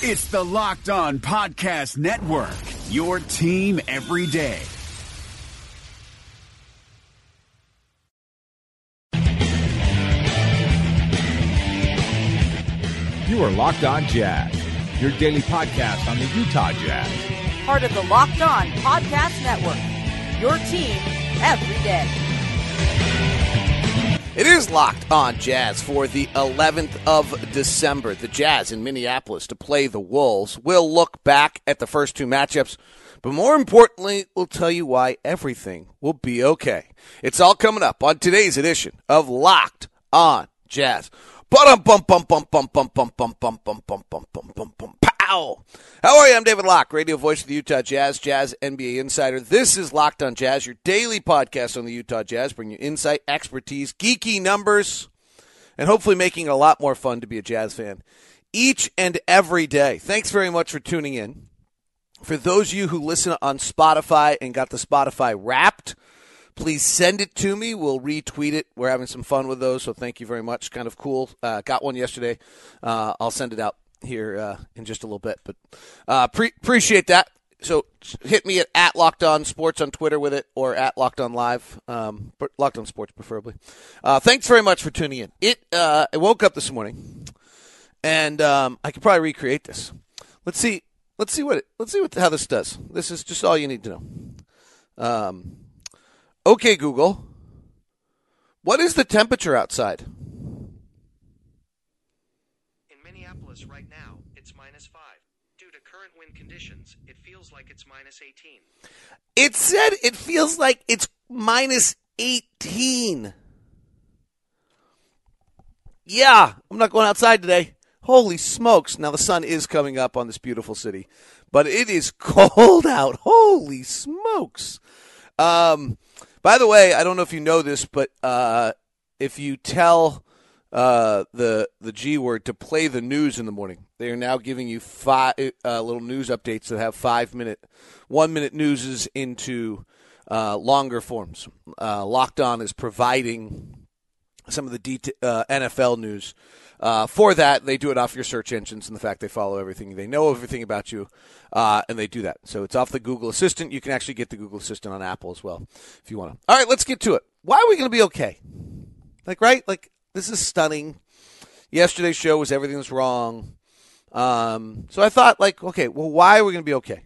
It's the Locked On Podcast Network, your team every day. You are Locked On Jazz, your daily podcast on the Utah Jazz. Part of the Locked On Podcast Network, your team every day. It is locked on Jazz for the 11th of December. The Jazz in Minneapolis to play the Wolves. We'll look back at the first two matchups, but more importantly, we'll tell you why everything will be okay. It's all coming up on today's edition of Locked on Jazz. Bum bum bum bum bum bum bum bum bum bum bum bum bum bum bum How are you? I'm David Locke, radio voice of the Utah Jazz, Jazz NBA insider. This is Locked on Jazz, your daily podcast on the Utah Jazz, bringing you insight, expertise, geeky numbers, and hopefully making it a lot more fun to be a Jazz fan each and every day. Thanks very much for tuning in. For those of you who listen on Spotify and got the Spotify wrapped, please send it to me. We'll retweet it. We're having some fun with those, so thank you very much. Kind of cool. Uh, got one yesterday. Uh, I'll send it out here uh, in just a little bit, but uh, pre- appreciate that. So hit me at, at Locked On Sports on Twitter with it, or at Locked On Live, um, Locked On Sports preferably. Uh, thanks very much for tuning in. It uh, I woke up this morning, and um, I could probably recreate this. Let's see. Let's see what it, let's see what how this does. This is just all you need to know. Um, Okay, Google. What is the temperature outside? In Minneapolis right now, it's minus 5. Due to current wind conditions, it feels like it's minus 18. It said it feels like it's minus 18. Yeah, I'm not going outside today. Holy smokes. Now, the sun is coming up on this beautiful city, but it is cold out. Holy smokes. Um, by the way, I don't know if you know this, but uh, if you tell uh, the the G word to play the news in the morning, they are now giving you five uh, little news updates that have five minute, one minute newses into uh, longer forms. Uh, Locked On is providing some of the det- uh, NFL news. Uh, for that, they do it off your search engines and the fact they follow everything. They know everything about you, and they do that. So it's off the Google Assistant. You can actually get the Google Assistant on Apple as well if you want to. All right, let's get to it. Why are we going to be okay? Like, right? Like, this is stunning. Yesterday's show was everything was wrong. Um, so I thought, like, okay, well, why are we going to be okay?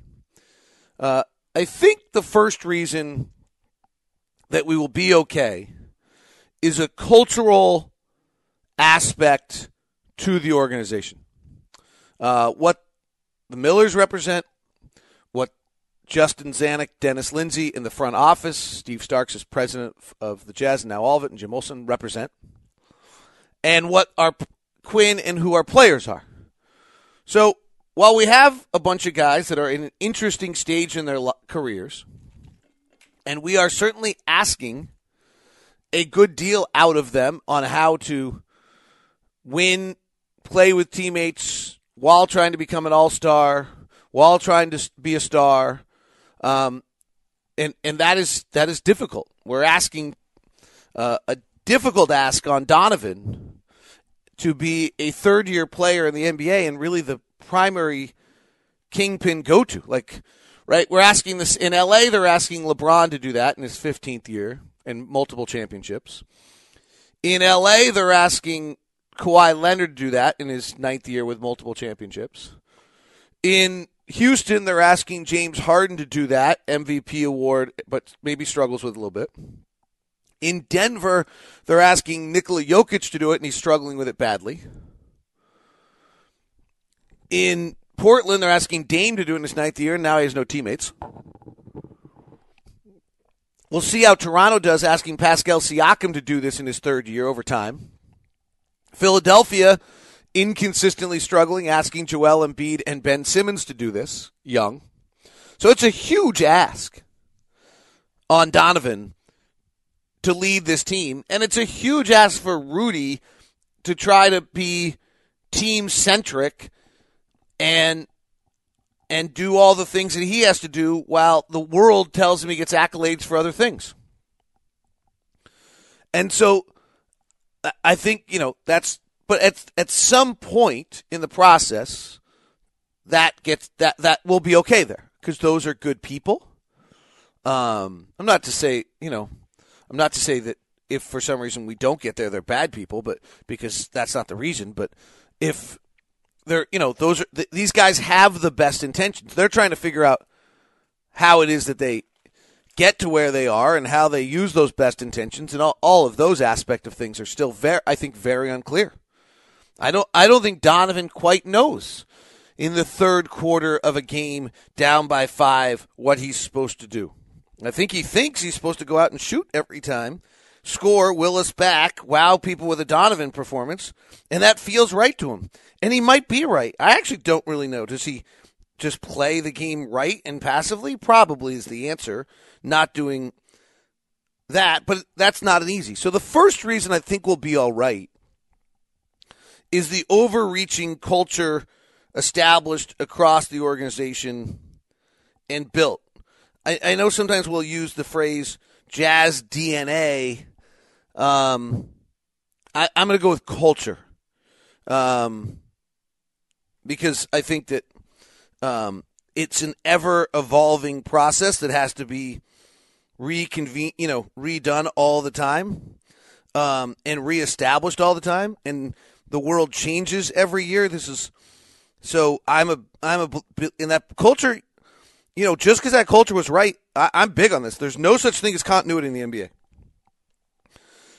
Uh, I think the first reason that we will be okay is a cultural aspect to the organization. Uh, what the Millers represent, what Justin Zanik, Dennis Lindsay in the front office, Steve Starks as president of the Jazz, and now all of it, and Jim Olson represent, and what our Quin and who our players are. So while we have a bunch of guys that are in an interesting stage in their careers, and we are certainly asking a good deal out of them on how to win, play with teammates while trying to become an all star, while trying to be a star, um, and and that is that is difficult. We're asking uh, a difficult ask on Donovan to be a third year player in the NBA and really the primary kingpin go to. Like, right? We're asking this in LA. They're asking LeBron to do that in his 15th year and multiple championships. In LA, they're asking Kawhi Leonard to do that in his ninth year with multiple championships. In Houston, they're asking James Harden to do that, MVP award, but maybe struggles with a little bit. In Denver, they're asking Nikola Jokic to do it, and he's struggling with it badly. In Portland, they're asking Dame to do it in his ninth year, and now he has no teammates. We'll see how Toronto does asking Pascal Siakam to do this in his third year over time. Philadelphia, inconsistently struggling, asking Joel Embiid and Ben Simmons to do this, young. So it's a huge ask on Donovan to lead this team. And it's a huge ask for Rudy to try to be team centric and and do all the things that he has to do while the world tells him he gets accolades for other things. And so I think, you know, that's but at at some point in the process, that gets that that will be okay there because those are good people. Um, I'm not to say you know, I'm not to say that if for some reason we don't get there, they're bad people, but because that's not the reason. But if they're you know those are th- these guys have the best intentions. They're trying to figure out how it is that they get to where they are and how they use those best intentions and all, all of those aspect of things are still very I think very unclear. I don't I don't think Donovan quite knows in the third quarter of a game down by 5 what he's supposed to do. I think he thinks he's supposed to go out and shoot every time, score Willis back, wow people with a Donovan performance, and that feels right to him. And he might be right. I actually don't really know. Does he just play the game right and passively? Probably is the answer. Not doing that, but that's not an easy. So the first reason I think we'll be all right is the overreaching culture established across the organization and built. I, I know sometimes we'll use the phrase jazz DNA. Um, I, am going to go with culture. Um, because I think that um, it's an ever evolving process that has to be reconvene, you know, redone all the time, um, and reestablished all the time. And the world changes every year. This is so. I'm a I'm a in that culture. You know, just because that culture was right, I, I'm big on this. There's no such thing as continuity in the NBA.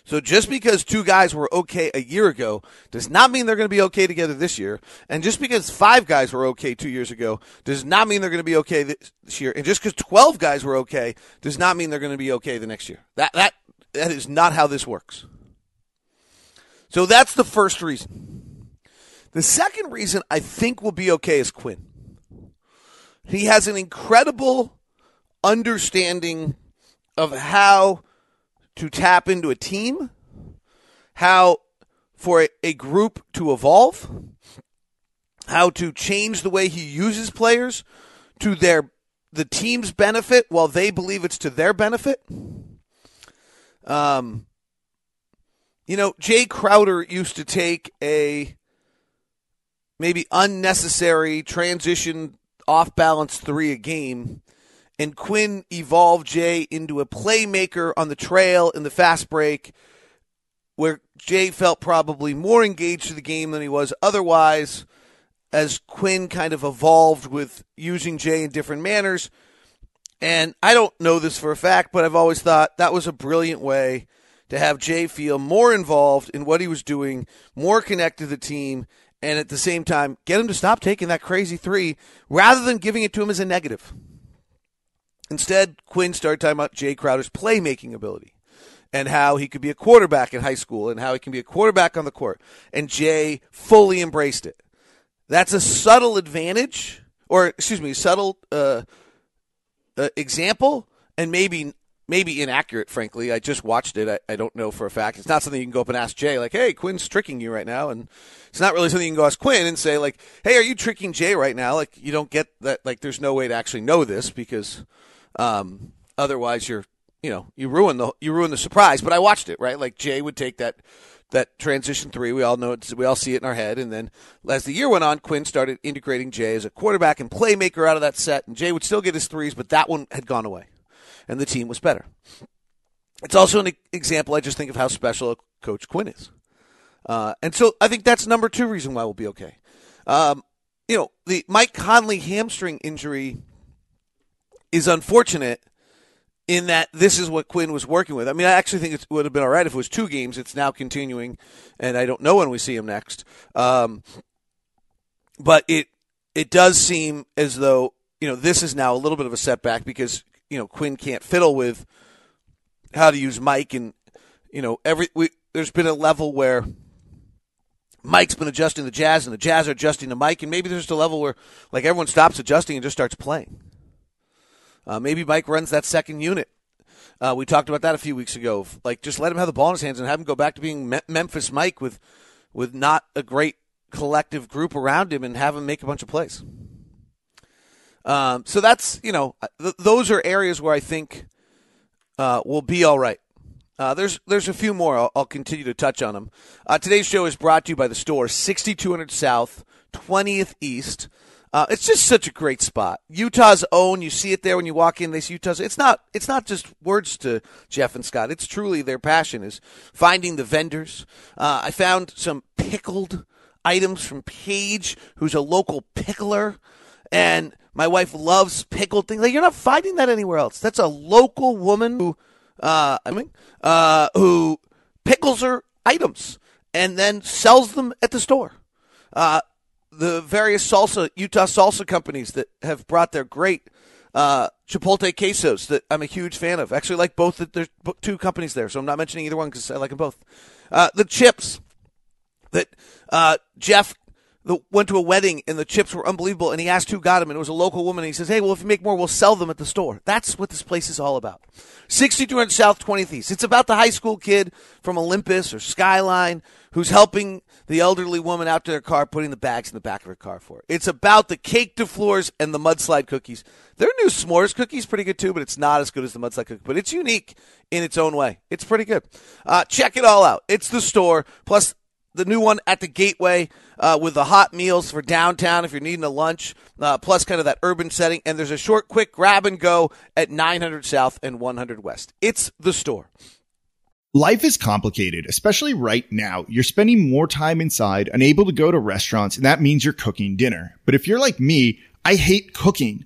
So just because two guys were okay a year ago does not mean they're going to be okay together this year. And just because five guys were okay two years ago does not mean they're going to be okay this year. And just because 12 guys were okay does not mean they're going to be okay the next year. That, that, that is not how this works. So that's the first reason. The second reason I think will be okay is Quin. He has an incredible understanding of how to tap into a team, how for a, group to evolve, how to change the way he uses players to their the team's benefit while they believe it's to their benefit. Um, you know, Jay Crowder used to take a maybe unnecessary transition off balance three a game and Quin evolved Jay into a playmaker on the trail in the fast break, where Jay felt probably more engaged to the game than he was otherwise, as Quin kind of evolved with using Jay in different manners. And I don't know this for a fact, but I've always thought that was a brilliant way to have Jay feel more involved in what he was doing, more connected to the team, and at the same time, get him to stop taking that crazy three rather than giving it to him as a negative. Instead, Quin started talking about Jay Crowder's playmaking ability and how he could be a quarterback in high school and how he can be a quarterback on the court. And Jay fully embraced it. That's a subtle advantage, or excuse me, subtle uh, uh, example, and maybe maybe inaccurate. Frankly, I just watched it. I, I, don't know for a fact. It's not something you can go up and ask Jay, like, "Hey, Quin's tricking you right now," and it's not really something you can go ask Quin and say, like, "Hey, are you tricking Jay right now?" Like, you don't get that. Like, there's no way to actually know this because um, otherwise, you're you know you ruin the you ruin the surprise. But I watched it right. Like Jay would take that that transition three. We all know it. We all see it in our head. And then as the year went on, Quin started integrating Jay as a quarterback and playmaker out of that set. And Jay would still get his threes, but that one had gone away, and the team was better. It's also an example. I just think of how special Coach Quin is. Uh, and so I think that's number two reason why we'll be okay. Um, you know, the Mike Conley hamstring injury is unfortunate in that this is what Quin was working with. I mean, I actually think it would have been all right if it was two games. It's now continuing, and I don't know when we see him next. Um, but it it does seem as though you know this is now a little bit of a setback because you know Quin can't fiddle with how to use Mike, and you know every we, there's been a level where. Mike's been adjusting the Jazz, and the Jazz are adjusting to Mike, and maybe there's just a level where, like, everyone stops adjusting and just starts playing. Uh, maybe Mike runs that second unit. Uh, we talked about that a few weeks ago. Like, just let him have the ball in his hands and have him go back to being Me- Memphis Mike with, with not a great collective group around him and have him make a bunch of plays. Um, so that's you know th- those are areas where I think uh, will be all right. Uh, there's there's a few more. I'll, I'll continue to touch on them. Uh, today's show is brought to you by the store 6200 South, 20th East. Uh, it's just such a great spot. Utah's own. You see it there when you walk in. They see Utah's. It's not. It's not just words to Jeff and Scott. It's truly their passion is finding the vendors. Uh, I found some pickled items from Paige, who's a local pickler, and my wife loves pickled things. Like you're not finding that anywhere else. That's a local woman who, uh, I mean, uh, who pickles her items and then sells them at the store. Uh, the various salsa Utah salsa companies that have brought their great uh, chipotle quesos that I'm a huge fan of. Actually, like both. There's two companies there, so I'm not mentioning either one because I like them both. Uh, the chips that uh, Jeff the, went to a wedding and the chips were unbelievable, and he asked who got them, and it was a local woman. And he says, "Hey, well, if you make more, we'll sell them at the store." That's what this place is all about. 6200 South 20th East. It's about the high school kid from Olympus or Skyline who's helping the elderly woman out to their car, putting the bags in the back of her car for her. It's about the cake de floors and the mudslide cookies. Their new s'mores cookies pretty good too, but it's not as good as the mudslide cookie. But it's unique in its own way. It's pretty good. Uh, check it all out. It's the store plus the new one at the Gateway uh, with the hot meals for downtown if you're needing a lunch, uh, plus kind of that urban setting. And there's a short, quick grab and go at 900 South and 100 West. It's the store. Life is complicated, especially right now. You're spending more time inside, unable to go to restaurants, and that means you're cooking dinner. But if you're like me, I hate cooking.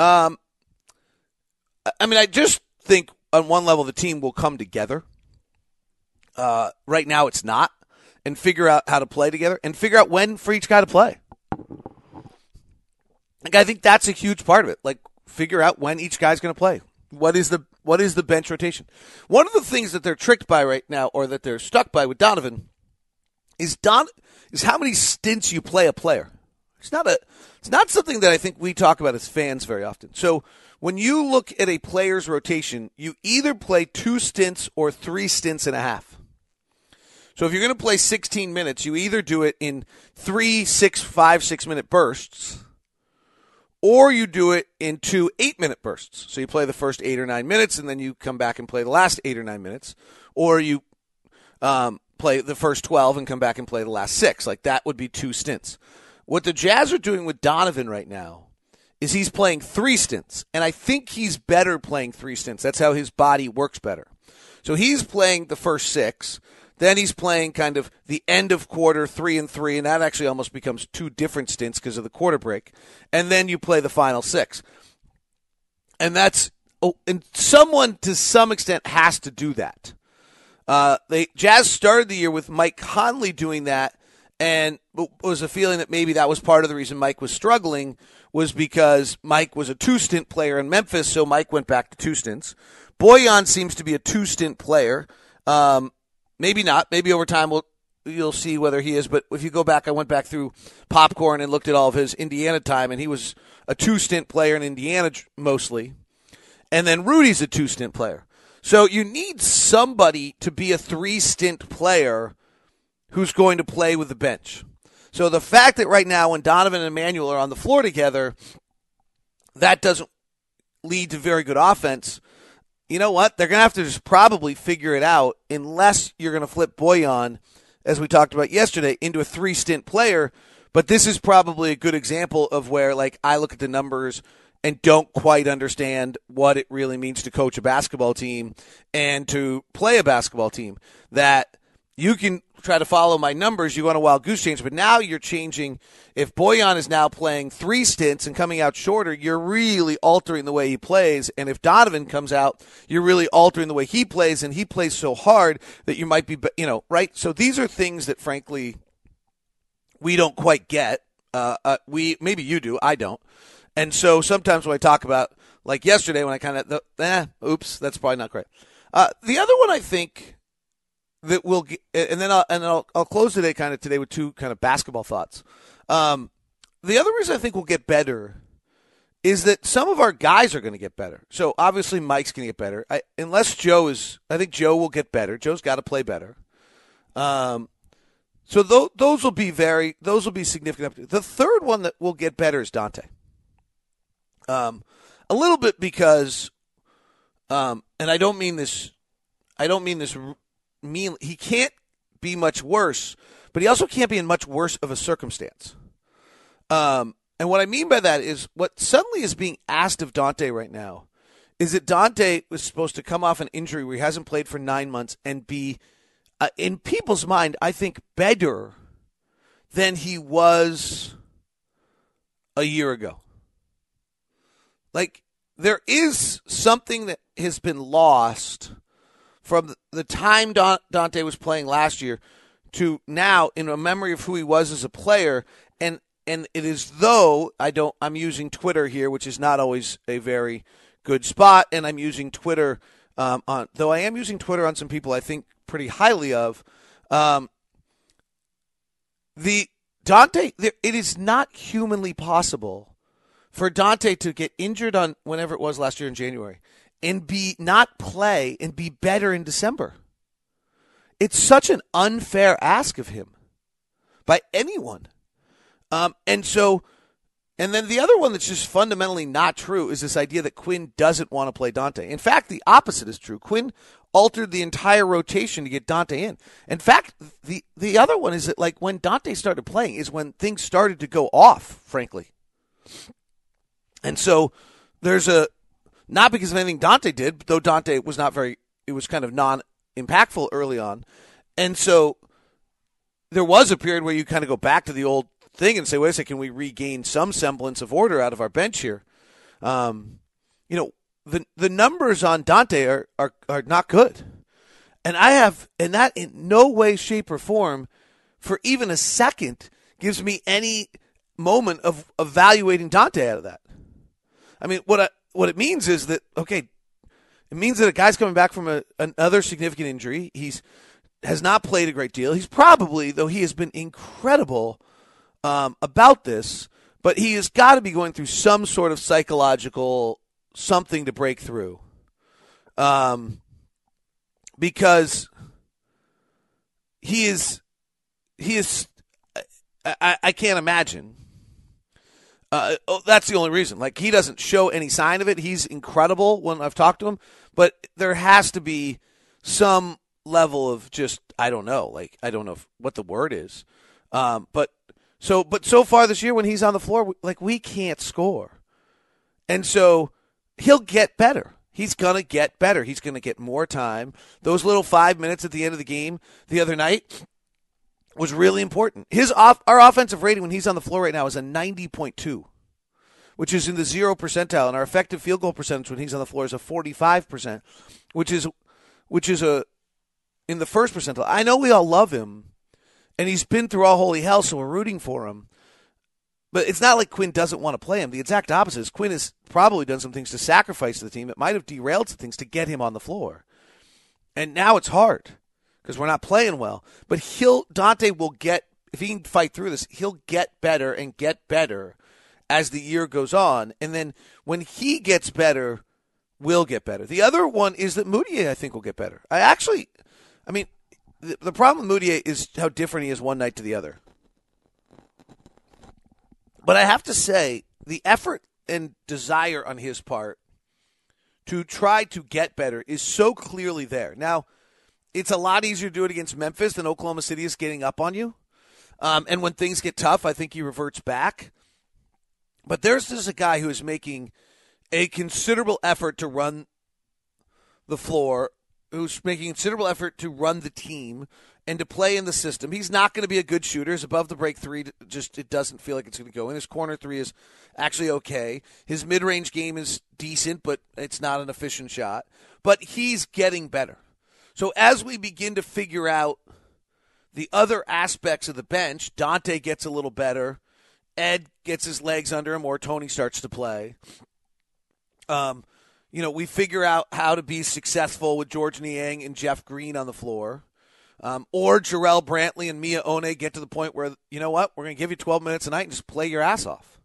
Um, I mean, I just think on one level the team will come together. Uh, right now, it's not, and figure out how to play together, and figure out when for each guy to play. Like, I think that's a huge part of it. Like, figure out when each guy's going to play. What is the what is the bench rotation? One of the things that they're tricked by right now, or that they're stuck by with Donovan, is Don is how many stints you play a player. It's not a it's not something that I think we talk about as fans very often. So when you look at a player's rotation, you either play two stints or three stints and a half. So if you're going to play 16 minutes, you either do it in three, six, five, six minute bursts, or you do it in two eight minute bursts. So you play the first eight or nine minutes, and then you come back and play the last eight or nine minutes, or you um, play the first 12 and come back and play the last six. Like that would be two stints. What the Jazz are doing with Donovan right now is he's playing three stints, and I think he's better playing three stints. That's how his body works better. So he's playing the first six, then he's playing kind of the end of quarter three and three, and that actually almost becomes two different stints because of the quarter break, and then you play the final six, and that's oh, and someone to some extent has to do that. Uh, they Jazz started the year with Mike Conley doing that and was a feeling that maybe that was part of the reason Mike was struggling was because Mike was a two stint player in Memphis, so Mike went back to two stints. Bojan seems to be a two stint player. Um, maybe not. Maybe over time we'll you'll see whether he is. But if you go back, I went back through popcorn and looked at all of his Indiana time, and he was a two stint player in Indiana mostly. And then Rudy's a two stint player. So you need somebody to be a three stint player who's going to play with the bench. So the fact that right now, when Donovan and Emmanuel are on the floor together, that doesn't lead to very good offense. You know what? They're going to have to just probably figure it out unless you're going to flip Bojan, as we talked about yesterday, into a three stint player. But this is probably a good example of where, like, I look at the numbers and don't quite understand what it really means to coach a basketball team and to play a basketball team. That you can try to follow my numbers, you want a wild goose change, but now you're changing. If Bojan is now playing three stints and coming out shorter, you're really altering the way he plays. And if Donovan comes out, you're really altering the way he plays, and he plays so hard that you might be, you know, right? So these are things that, frankly, we don't quite get. Uh, uh, we maybe you do, I don't. And so sometimes when I talk about, like yesterday, when I kind of, eh, oops, that's probably not great. Uh, the other one I think that will, get, and then I'll, and I'll, I'll close today kind of today with two kind of basketball thoughts. Um, the other reason I think we'll get better is that some of our guys are going to get better. So obviously Mike's going to get better. I, unless Joe is, I think Joe will get better. Joe's got to play better. Um, so th- those will be very, those will be significant. The third one that will get better is Dante. Um, a little bit because, um, and I don't mean this, I don't mean this mean. He can't be much worse, but he also can't be in much worse of a circumstance. Um, and what I mean by that is what suddenly is being asked of Dante right now is that Dante was supposed to come off an injury where he hasn't played for nine months and be, uh, in people's mind, I think, better than he was a year ago. Like, there is something that has been lost from the time Dante was playing last year to now in a memory of who he was as a player. And and it is though I don't I'm using Twitter here which is not always a very good spot. And I'm using Twitter um, on though I am using Twitter on some people I think pretty highly of. Um, the Dante it is not humanly possible for Dante to get injured on whenever it was last year in January and be not play and be better in December. It's such an unfair ask of him by anyone. Um, and so, and then the other one that's just fundamentally not true is this idea that Quin doesn't want to play Dante. In fact, the opposite is true. Quin altered the entire rotation to get Dante in. In fact, the the other one is that like when Dante started playing is when things started to go off, frankly. And so there's a not because of anything Dante did, though Dante was not very, it was kind of non impactful early on. And so there was a period where you kind of go back to the old thing and say, wait a second, can we regain some semblance of order out of our bench here? Um, you know, the the numbers on Dante are, are, are not good. And I have, and that in no way, shape, or form, for even a second, gives me any moment of evaluating Dante out of that. I mean, what I, what it means is that okay, it means that a guy's coming back from a, another significant injury. He's has not played a great deal. He's probably, though he has been incredible um, about this, but he has got to be going through some sort of psychological something to break through. Um, because he is, he is, I, I can't imagine uh, oh, that's the only reason. Like he doesn't show any sign of it. He's incredible when I've talked to him, but there has to be some level of just I don't know. Like I don't know if, what the word is. Um, but so but so far this year when he's on the floor, like we can't score, and so he'll get better. He's gonna get better. He's gonna get more time. Those little five minutes at the end of the game the other night, was really important. His off our offensive rating when he's on the floor right now is a 90.2, which is in the zero percentile, and our effective field goal percentage when he's on the floor is a 45 percent, which is which is a in the first percentile. I know we all love him, and he's been through all holy hell, so we're rooting for him. But it's not like Quin doesn't want to play him. The exact opposite is Quin has probably done some things to sacrifice the team. It might have derailed some things to get him on the floor. And now it's hard because we're not playing well. But he'll Dante will get if he can fight through this, he'll get better and get better as the year goes on. And then when he gets better, we'll get better. The other one is that Mudiay, I think, will get better. I actually, I mean, the, the problem with Mudiay is how different he is one night to the other. But I have to say, the effort and desire on his part to try to get better is so clearly there. Now, it's a lot easier to do it against Memphis than Oklahoma City is getting up on you. Um, and when things get tough, I think he reverts back. But there's just a guy who is making a considerable effort to run the floor, who's making considerable effort to run the team and to play in the system. He's not going to be a good shooter. His above the break three just it doesn't feel like it's going to go in. His corner three is actually okay. His mid range game is decent, but it's not an efficient shot. But he's getting better. So as we begin to figure out the other aspects of the bench, Dante gets a little better. Ed gets his legs under him, or Tony starts to play. Um, you know, we figure out how to be successful with George Niang and Jeff Green on the floor. Um, or Jarrell Brantley and Miye Oni get to the point where, you know what, we're going to give you 12 minutes a night and just play your ass off.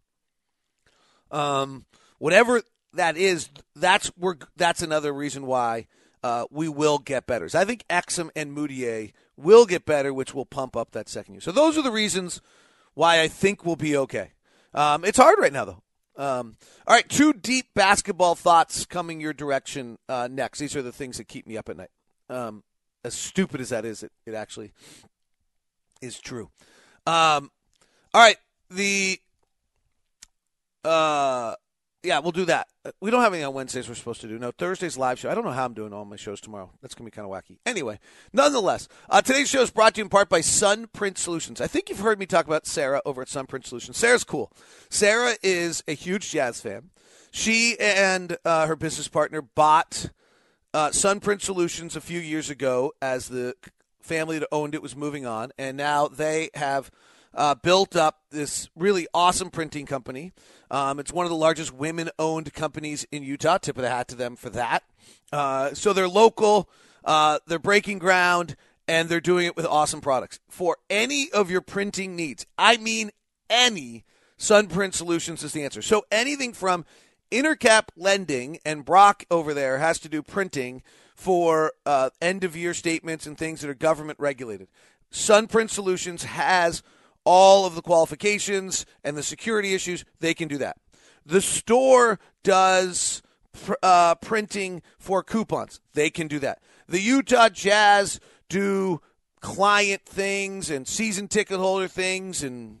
Um, whatever that is, that's we're, that's another reason why uh, we will get better. So I think Exum and Mudiay will get better, which will pump up that second year. So those are the reasons why I think we'll be okay. Um, it's hard right now, though. Um, all right, two deep basketball thoughts coming your direction uh, next. These are the things that keep me up at night. Um, as stupid as that is, it, it actually is true. Um, all right, the uh, yeah, we'll do that. Uh, we don't have anything on Wednesdays we're supposed to do. No, Thursday's live show. I don't know how I'm doing all my shows tomorrow. That's going to be kind of wacky. Anyway, nonetheless, uh, today's show is brought to you in part by Sunprint Solutions. I think you've heard me talk about Sarah over at Sunprint Solutions. Sarah's cool. Sarah is a huge jazz fan. She and uh, her business partner bought uh, Sunprint Solutions a few years ago as the family that owned it was moving on, and now they have uh, built up this really awesome printing company. Um, it's one of the largest women owned companies in Utah. Tip of the hat to them for that. Uh, so they're local, uh, they're breaking ground, and they're doing it with awesome products. For any of your printing needs, I mean any, Sunprint Solutions is the answer. So anything from Intercap lending, and Brock over there has to do printing for uh, end of year statements and things that are government regulated. Sunprint Solutions has all of the qualifications and the security issues, they can do that. The store does uh, printing for coupons, they can do that. The Utah Jazz do client things and season ticket holder things and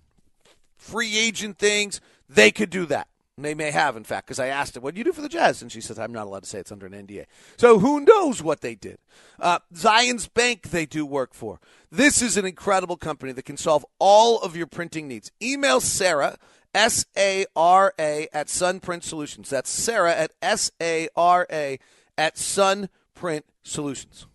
free agent things, they could do that. They may have, in fact, because I asked her, what do you do for the Jazz? And she says, I'm not allowed to say it's under an NDA. So who knows what they did? Uh, Zions Bank, they do work for. This is an incredible company that can solve all of your printing needs. Email Sarah, S A R A, at Sunprint Solutions. That's Sarah at S A R A at Sunprint Solutions.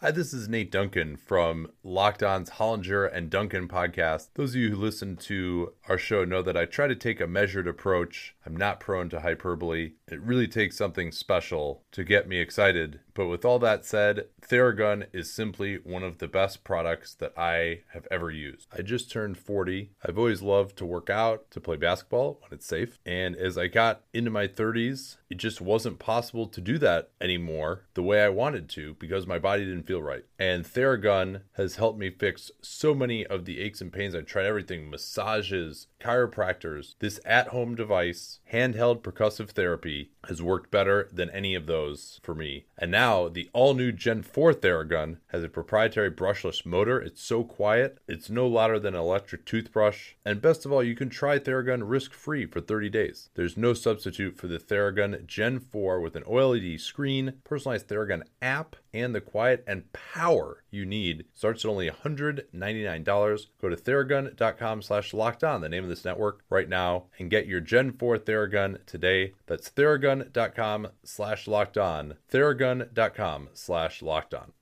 Hi, this is Nate Duncan from Locked On's Hollinger and Duncan podcast. Those of you who listen to our show know that I try to take a measured approach. I'm not prone to hyperbole. It really takes something special to get me excited. But with all that said, Theragun is simply one of the best products that I have ever used. I just turned 40. I've always loved to work out, to play basketball when it's safe. And as I got into my 30s, it just wasn't possible to do that anymore the way I wanted to because my body didn't feel right. And Theragun has helped me fix so many of the aches and pains. I tried everything massages, chiropractors. This at home device, handheld percussive therapy, has worked better than any of those for me. And now the all new Gen 4 Theragun has a proprietary brushless motor. It's so quiet, it's no louder than an electric toothbrush. And best of all, you can try Theragun risk free for 30 days. There's no substitute for the Theragun Gen 4 with an OLED screen, personalized Theragun app, and the quiet and power you need. Starts at only $199. Go to theragun.com slash locked on, the name of this network, right now, and get your Gen 4 Theragun today. That's theragun.com slash locked on. Theragun.com slash locked on.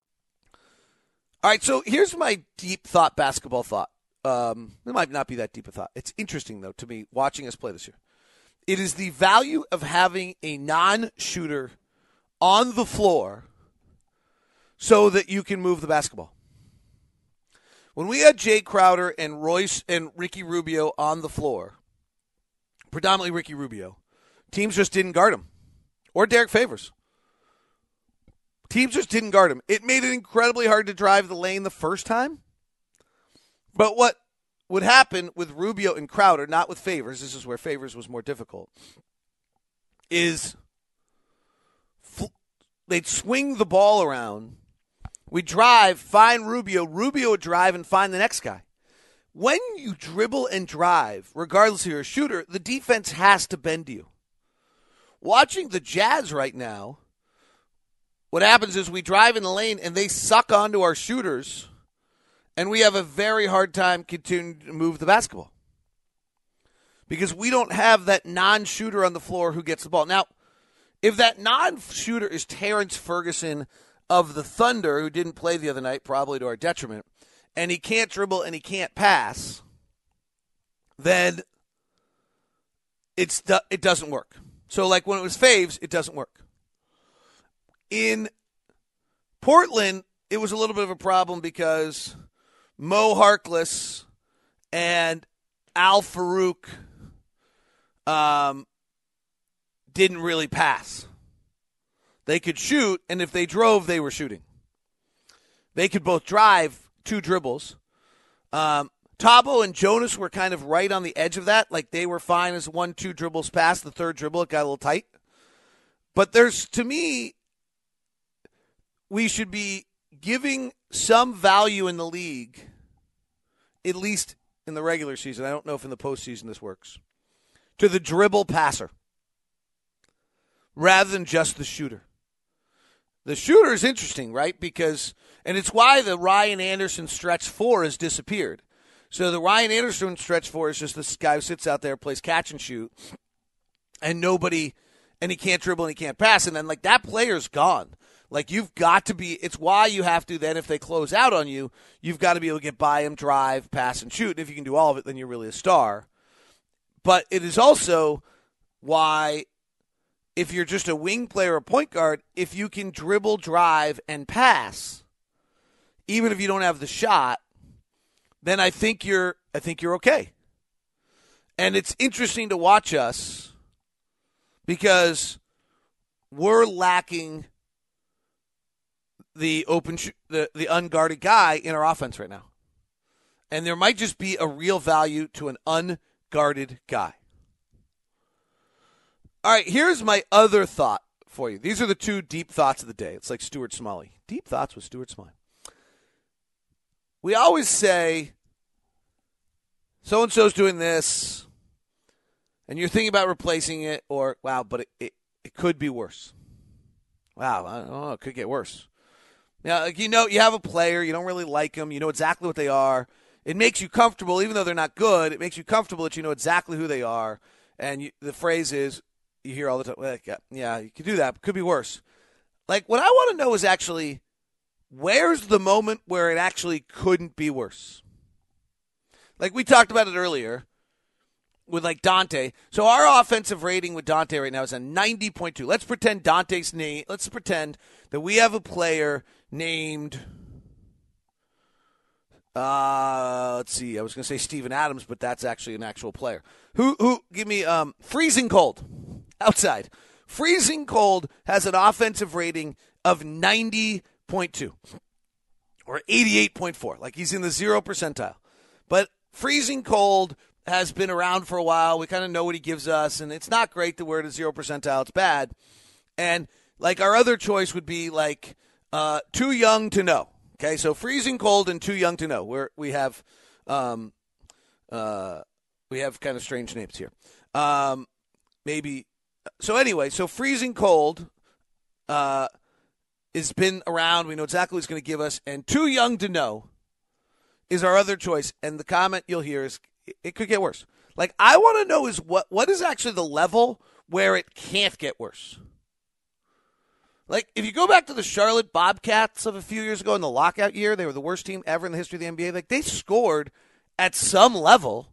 All right, so here's my deep thought basketball thought. Um, it might not be that deep a thought. It's interesting, though, to me, watching us play this year. It is the value of having a non shooter on the floor so that you can move the basketball. When we had Jay Crowder and Royce and Ricky Rubio on the floor, predominantly Ricky Rubio, teams just didn't guard him. Or Derrick Favors. Teams just didn't guard him. It made it incredibly hard to drive the lane the first time. But what would happen with Rubio and Crowder, not with Favors, this is where Favors was more difficult, is they'd swing the ball around. We drive, find Rubio. Rubio would drive and find the next guy. When you dribble and drive, regardless if you're a shooter, the defense has to bend you. watching the Jazz right now, what happens is we drive in the lane and they suck onto our shooters, and we have a very hard time continuing to move the basketball because we don't have that non-shooter on the floor who gets the ball. Now, if that non-shooter is Terrence Ferguson of the Thunder, who didn't play the other night, probably to our detriment, and he can't dribble and he can't pass, then it's it doesn't work. So like when it was Faves, it doesn't work. In Portland, it was a little bit of a problem because Mo Harkless and Al-Farouq um, didn't really pass. They could shoot, and if they drove, they were shooting. They could both drive two dribbles. Um, Thabo and Jonas were kind of right on the edge of that. Like they were fine as one, two dribbles past the third dribble. It got a little tight. But there's, to me, we should be giving some value in the league, at least in the regular season. I don't know if in the postseason this works, to the dribble passer rather than just the shooter. The shooter is interesting, right? Because, and it's why the Ryan Anderson stretch four has disappeared. So the Ryan Anderson stretch four is just this guy who sits out there, plays catch and shoot, and nobody, and he can't dribble and he can't pass. And then, like, that player's gone. Like, you've got to be, it's why you have to then, if they close out on you, you've got to be able to get by him, drive, pass, and shoot. And if you can do all of it, then you're really a star. But it is also why if you're just a wing player or point guard, if you can dribble, drive, and pass, even if you don't have the shot, then I think you're I think you're okay. And it's interesting to watch us because we're lacking the open sh- the the unguarded guy in our offense right now. And there might just be a real value to an unguarded guy. All right, here's my other thought for you. These are the two deep thoughts of the day. It's like Stuart Smalley. Deep thoughts with Stuart Smalley. We always say, so and so's doing this, and you're thinking about replacing it, or, wow, but it, it, it could be worse. Wow, I don't know, it could get worse. Now, like you know, you have a player, you don't really like them, you know exactly what they are it makes you comfortable, even though they're not good. It makes you comfortable that you know exactly who they are. And you, the phrase is, you hear all the time, like, yeah, you can do that. Could be worse. Like, what I want to know is actually, where's the moment where it actually couldn't be worse? Like, we talked about it earlier with, like, Dante. So, our offensive rating with Dante right now is a 90.2. Let's pretend Dante's name, let's pretend that we have a player named uh, let's see. I was going to say Steven Adams, but that's actually an actual player. Who? Who? Give me um, freezing cold outside. Freezing cold has an offensive rating of ninety point two or eighty eight point four. Like he's in the zero percentile. But freezing cold has been around for a while. We kind of know what he gives us, and it's not great that we're at a zero percentile. It's bad. And like our other choice would be like uh, too young to know. Okay, so freezing cold and too young to know. We're, we have, um, uh, we have kind of strange names here. Um, maybe. So anyway, so freezing cold, uh, has been around. We know exactly it's going to give us, and too young to know is our other choice. And the comment you'll hear is it could get worse. Like I want to know is what what is actually the level where it can't get worse. Like, if you go back to the Charlotte Bobcats of a few years ago in the lockout year, they were the worst team ever in the history of the NBA. Like, they scored at some level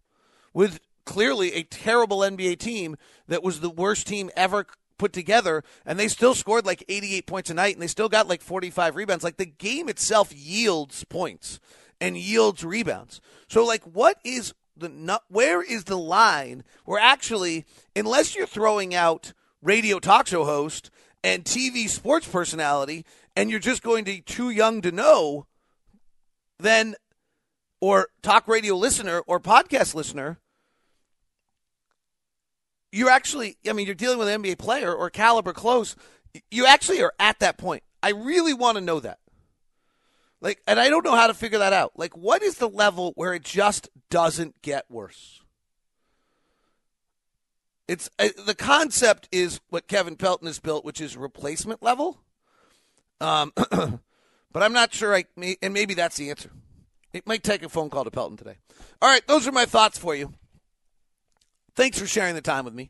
with clearly a terrible NBA team that was the worst team ever put together, and they still scored like 88 points a night, and they still got like 45 rebounds. Like, the game itself yields points and yields rebounds. So, like, what is the where is the line where actually, unless you're throwing out radio talk show host and TV sports personality, and you're just going to too young to know, then, or talk radio listener or podcast listener, you're actually, I mean, you're dealing with an NBA player or caliber close. You actually are at that point. I really want to know that. Like, and I don't know how to figure that out. Like, what is the level where it just doesn't get worse? It's uh, the concept is what Kevin Pelton has built, which is replacement level. Um, but I'm not sure. I and maybe that's the answer. It might take a phone call to Pelton today. All right, those are my thoughts for you. Thanks for sharing the time with me.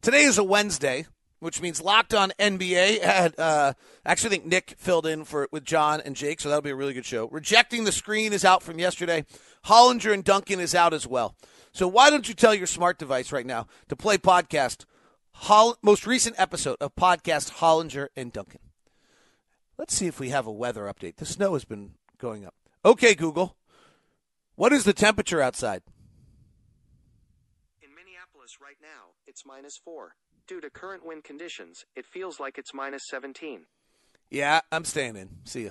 Today is a Wednesday, which means Locked On NBA had uh, actually I think Nick filled in for with John and Jake, so that'll be a really good show. Rejecting the screen is out from yesterday. Hollinger and Duncan is out as well. So why don't you tell your smart device right now to play podcast Holl- most recent episode of podcast Hollinger and Duncan. Let's see if we have a weather update. The snow has been going up. Okay, Google. What is the temperature outside? In Minneapolis right now, it's minus 4. Due to current wind conditions, it feels like it's minus 17. Yeah, I'm staying in. See ya.